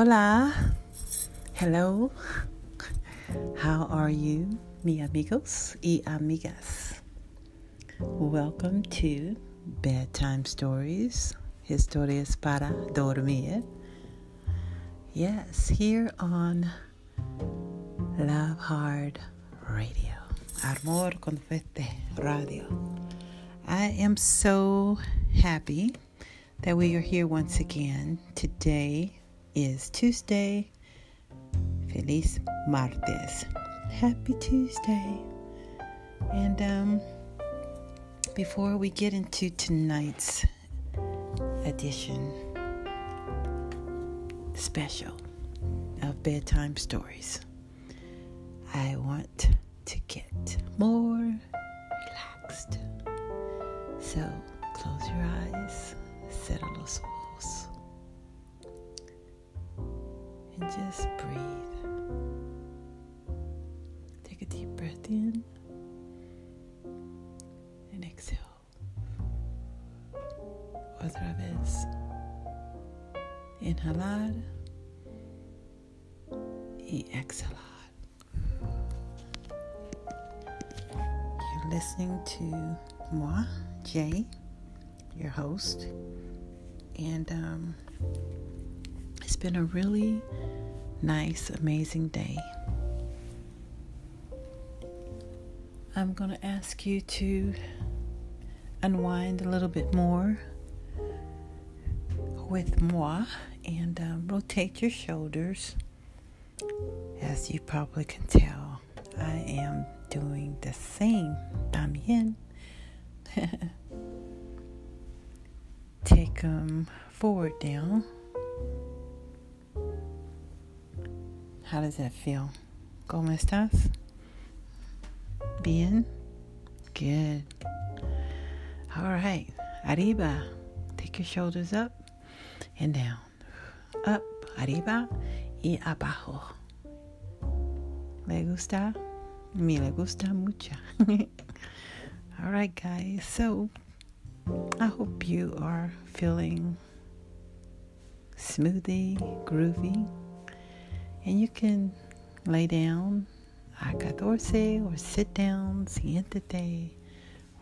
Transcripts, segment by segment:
Hola. Hello. How are you, mi amigos y amigas? Welcome to Bedtime Stories, Historias para Dormir. Yes, here on Love Hard Radio, Amor con Fete Radio. I am so happy that we are here once again. Today is Tuesday. Feliz Martes. Happy Tuesday. And um, before we get into tonight's edition special of bedtime stories, I want to get more relaxed. So close your eyes, cierra los ojos, and just breathe. Take a deep breath in and exhale. Otra vez. Inhalar y exhalar. You're listening to moi, Jay, your host, and um, been a really nice, amazing day. I'm going to ask you to unwind a little bit more with moi and um, rotate your shoulders. As you probably can tell, I am doing the same también. Take them forward down. How does that feel? ¿Cómo estás? Bien? Good. All right. Arriba. Take your shoulders up and down. Up, arriba y abajo. ¿Le gusta? Me le gusta mucho. All right, guys. So, I hope you are feeling smoothie, groovy, and you can lay down, acadorse, or sit down, siéntate,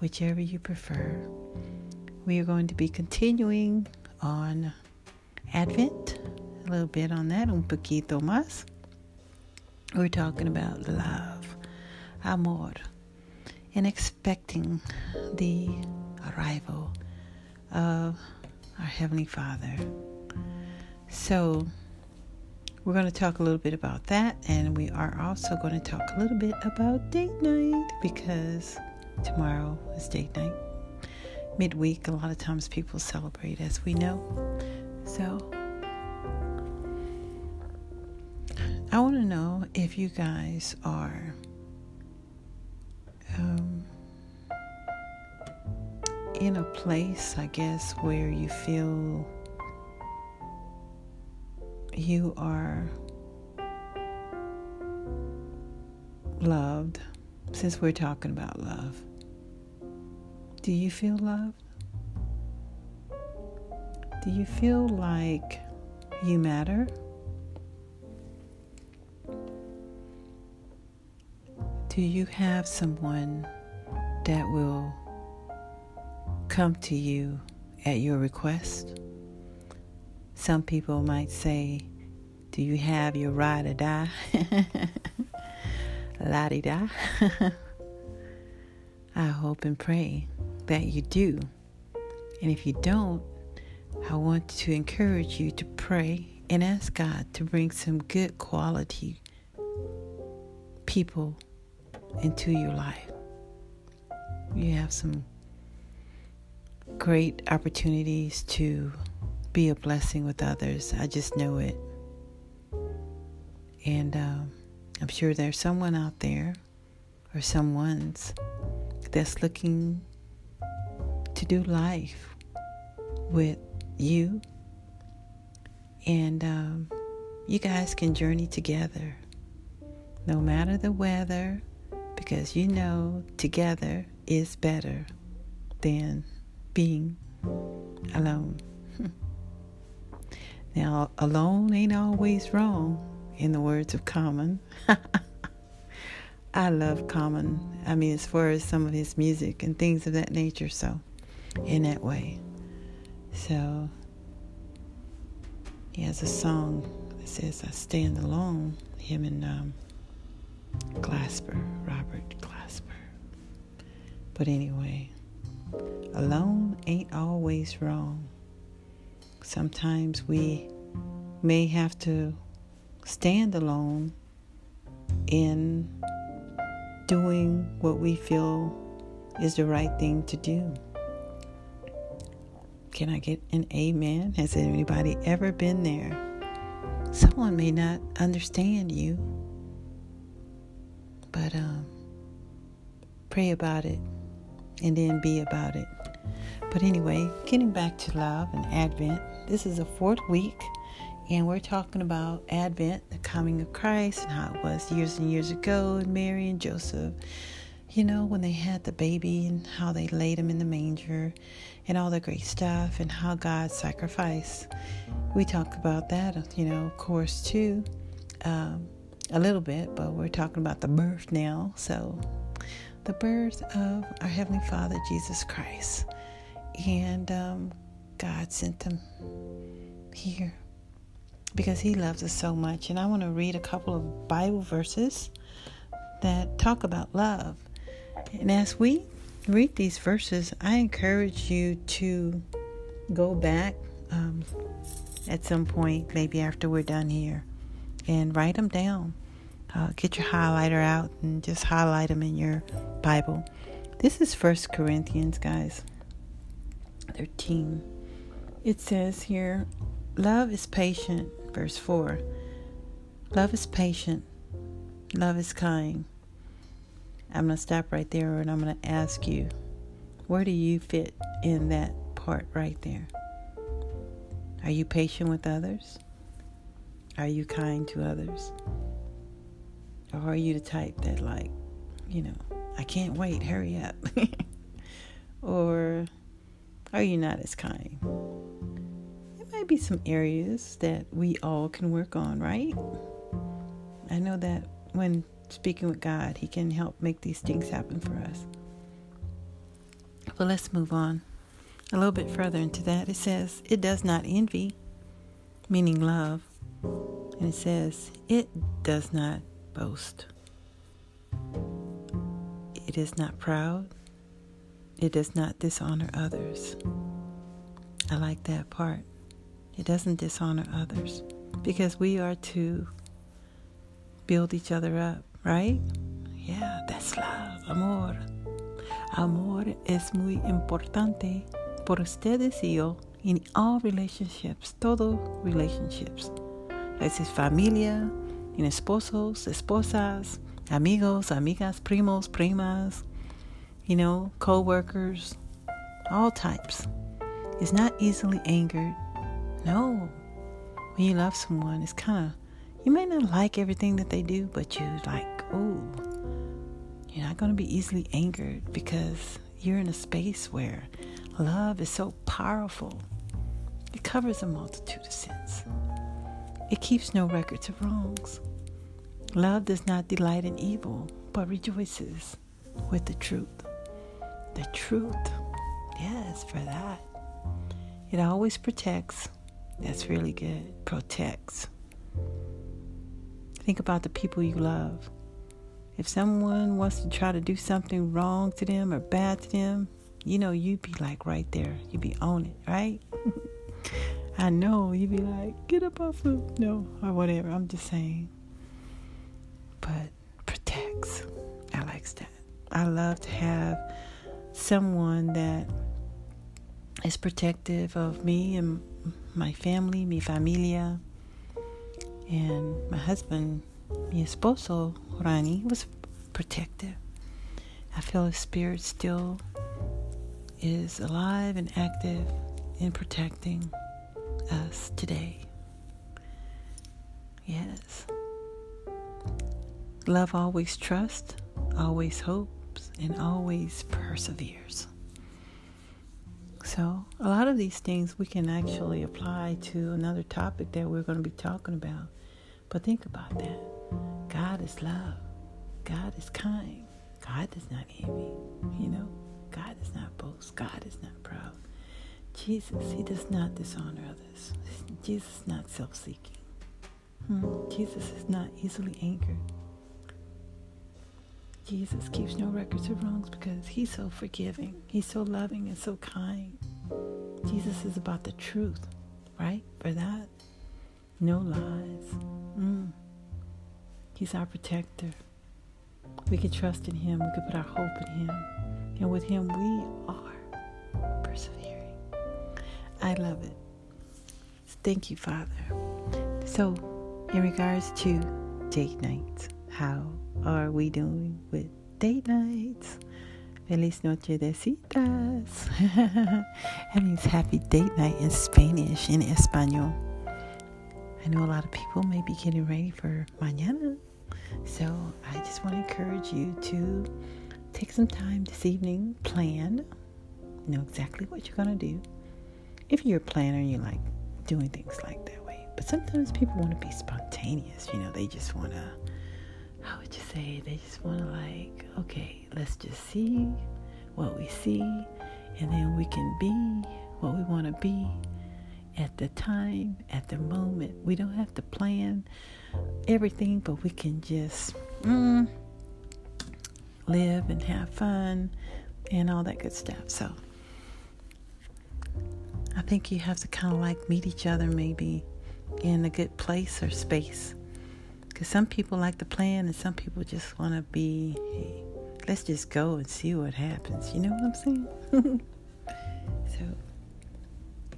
whichever you prefer. We are going to be continuing on Advent, a little bit on that, un poquito más. We're talking about love, amor, and expecting the arrival of our Heavenly Father. So, we're going to talk a little bit about that, and we are also going to talk a little bit about date night because tomorrow is date night. Midweek, a lot of times people celebrate, as we know. So, I want to know if you guys are um, in a place, I guess, where you feel you are loved, since we're talking about love. Do you feel loved? Do you feel like you matter? Do you have someone that will come to you at your request? Some people might say, Do you have your ride or die? La di da. I hope and pray that you do. And if you don't, I want to encourage you to pray and ask God to bring some good quality people into your life. You have some great opportunities to be a blessing with others. I just know it. And um, I'm sure there's someone out there or someone's that's looking to do life with you. And um, you guys can journey together no matter the weather, because you know together is better than being alone. Now, alone ain't always wrong, in the words of Common. I love Common. I mean, as far as some of his music and things of that nature, so in that way. So, he has a song that says, I Stand Alone, him and um, Glasper, Robert Glasper. But anyway, alone ain't always wrong. Sometimes we may have to stand alone in doing what we feel is the right thing to do. Can I get an amen? Has anybody ever been there? Someone may not understand you, but um, pray about it and then be about it. But anyway, getting back to love and Advent, this is the fourth week, and we're talking about Advent, the coming of Christ, and how it was years and years ago, and Mary and Joseph, you know, when they had the baby, and how they laid him in the manger, and all the great stuff, and how God sacrificed. We talk about that, you know, of course, too, um, a little bit, but we're talking about the birth now. So, the birth of our Heavenly Father, Jesus Christ. And um, God sent them here because He loves us so much. And I want to read a couple of Bible verses that talk about love. And as we read these verses, I encourage you to go back um, at some point, maybe after we're done here, and write them down. Uh, get your highlighter out and just highlight them in your Bible. This is First Corinthians, guys. 13. It says here, Love is patient, verse 4. Love is patient. Love is kind. I'm going to stop right there and I'm going to ask you, where do you fit in that part right there? Are you patient with others? Are you kind to others? Or are you the type that, like, you know, I can't wait, hurry up? or are you not as kind? There might be some areas that we all can work on, right? I know that when speaking with God, He can help make these things happen for us. But let's move on a little bit further into that. It says, It does not envy, meaning love. And it says, It does not boast. It is not proud. It does not dishonor others. I like that part. It doesn't dishonor others because we are to build each other up, right? Yeah, that's love, amor. Amor es muy importante por ustedes y yo in all relationships, todo relationships. Es familia, en esposos, esposas, amigos, amigas, primos, primas, you know, co workers, all types. It's not easily angered. No. When you love someone, it's kind of, you may not like everything that they do, but you like, oh, you're not going to be easily angered because you're in a space where love is so powerful. It covers a multitude of sins. It keeps no records of wrongs. Love does not delight in evil, but rejoices with the truth. The truth. Yes, for that. It always protects. That's really good. Protects. Think about the people you love. If someone wants to try to do something wrong to them or bad to them, you know, you'd be like right there. You'd be on it, right? I know you'd be like, get up off of no or whatever. I'm just saying. But protects. I like that. I love to have someone that is protective of me and my family, mi familia, and my husband, mi esposo, Rani, was protective. I feel his spirit still is alive and active in protecting us today. Yes. Love always trust, always hopes, and always perseveres. So, a lot of these things we can actually apply to another topic that we're going to be talking about. But think about that. God is love. God is kind. God does not envy. You know, God does not boast. God is not proud. Jesus, He does not dishonor others. Jesus is not self seeking. Hmm. Jesus is not easily angered. Jesus keeps no records of wrongs because He's so forgiving. He's so loving and so kind. Jesus is about the truth, right? For that, no lies. Mm. He's our protector. We can trust in Him. We can put our hope in Him. And with Him, we are persevering. I love it. Thank you, Father. So, in regards to date nights, how are we doing with date nights? Feliz noche de citas. that means happy date night in Spanish, in Espanol. I know a lot of people may be getting ready for mañana. So I just want to encourage you to take some time this evening, plan, know exactly what you're going to do. If you're a planner and you like doing things like that way. But sometimes people want to be spontaneous, you know, they just want to how would you say they just want to like okay let's just see what we see and then we can be what we want to be at the time at the moment. We don't have to plan everything but we can just mm, live and have fun and all that good stuff. So i think you have to kind of like meet each other maybe in a good place or space because some people like to plan and some people just want to be, hey, let's just go and see what happens. You know what I'm saying? so,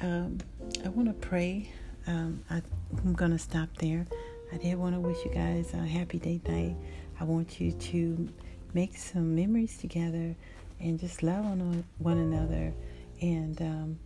um, I want to pray. Um, I, am going to stop there. I did want to wish you guys a happy date night. I want you to make some memories together and just love on one another and um,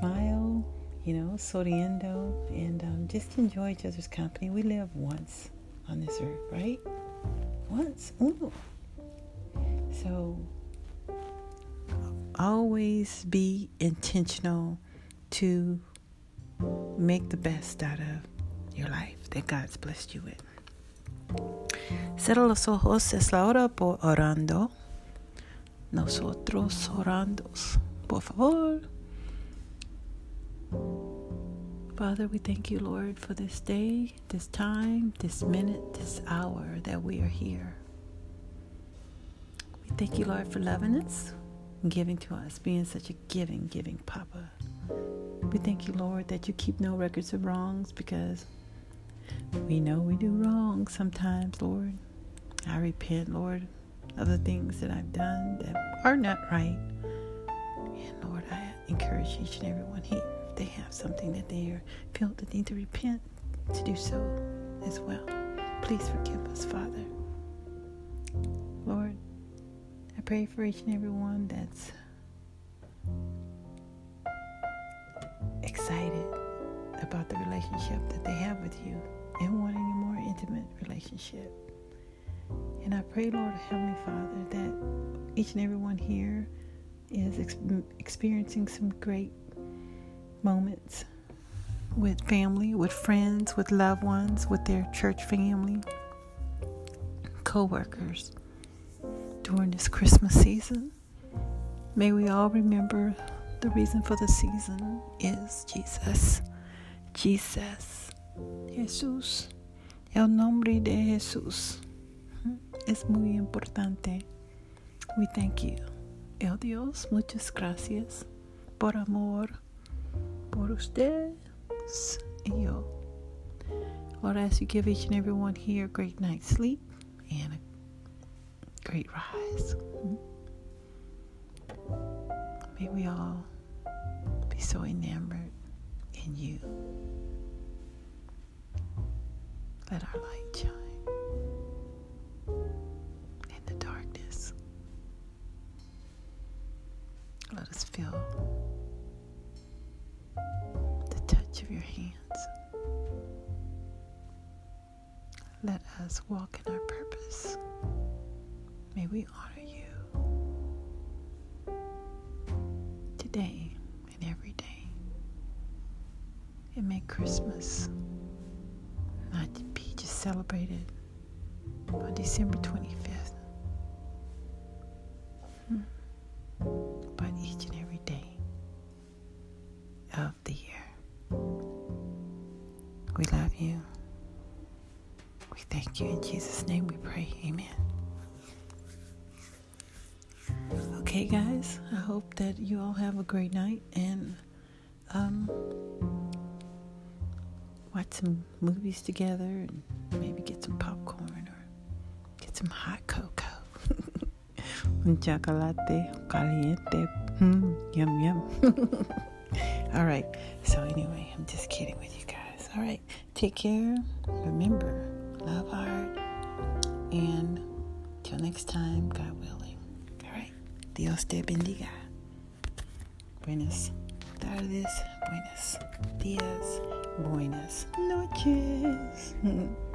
smile, you know, sonriendo, and um, just enjoy each other's company. We live once on this earth, right? Once, uno. So always be intentional to make the best out of your life that God's blessed you with. Cierra los ojos, es la hora por orando. Nosotros orando. Por favor. Father, we thank you, Lord, for this day, this time, this minute, this hour that we are here. We thank you, Lord, for loving us and giving to us, being such a giving, giving Papa. We thank you, Lord, that you keep no records of wrongs because we know we do wrong sometimes, Lord. I repent, Lord, of the things that I've done that are not right. And Lord, I encourage each and every one here they have something that they feel that need to repent, to do so as well. Please forgive us, Father. Lord, I pray for each and every one that's excited about the relationship that they have with you and wanting a more intimate relationship. And I pray, Lord Heavenly Father, that each and every one here is ex- experiencing some great moments with family, with friends, with loved ones, with their church family, co workers during this Christmas season. May we all remember the reason for the season is Jesus. Jesus. Jesús. El nombre de Jesús. Es muy importante. We thank you. El Dios, muchas gracias por amor por ustedes y yo. Lord, I ask you give each and every one here a great night's sleep and a great rise. Mm-hmm. May we all be so enamored in you. Let our light shine in the darkness. Let us feel the touch of your hands. Let us walk in our purpose. May we honor you today and every day. And may Christmas not be just celebrated on December 25th. You. We thank you. In Jesus' name we pray. Amen. Okay, guys, I hope that you all have a great night and um, watch some movies together and maybe get some popcorn or get some hot cocoa. Un chocolate caliente. Mm, yum, yum. all right. So, anyway, I'm just kidding with you guys. All right. Take care. Remember, love hard. And till next time, God willing. All right. Dios te bendiga. Buenas tardes, buenos días, buenas noches.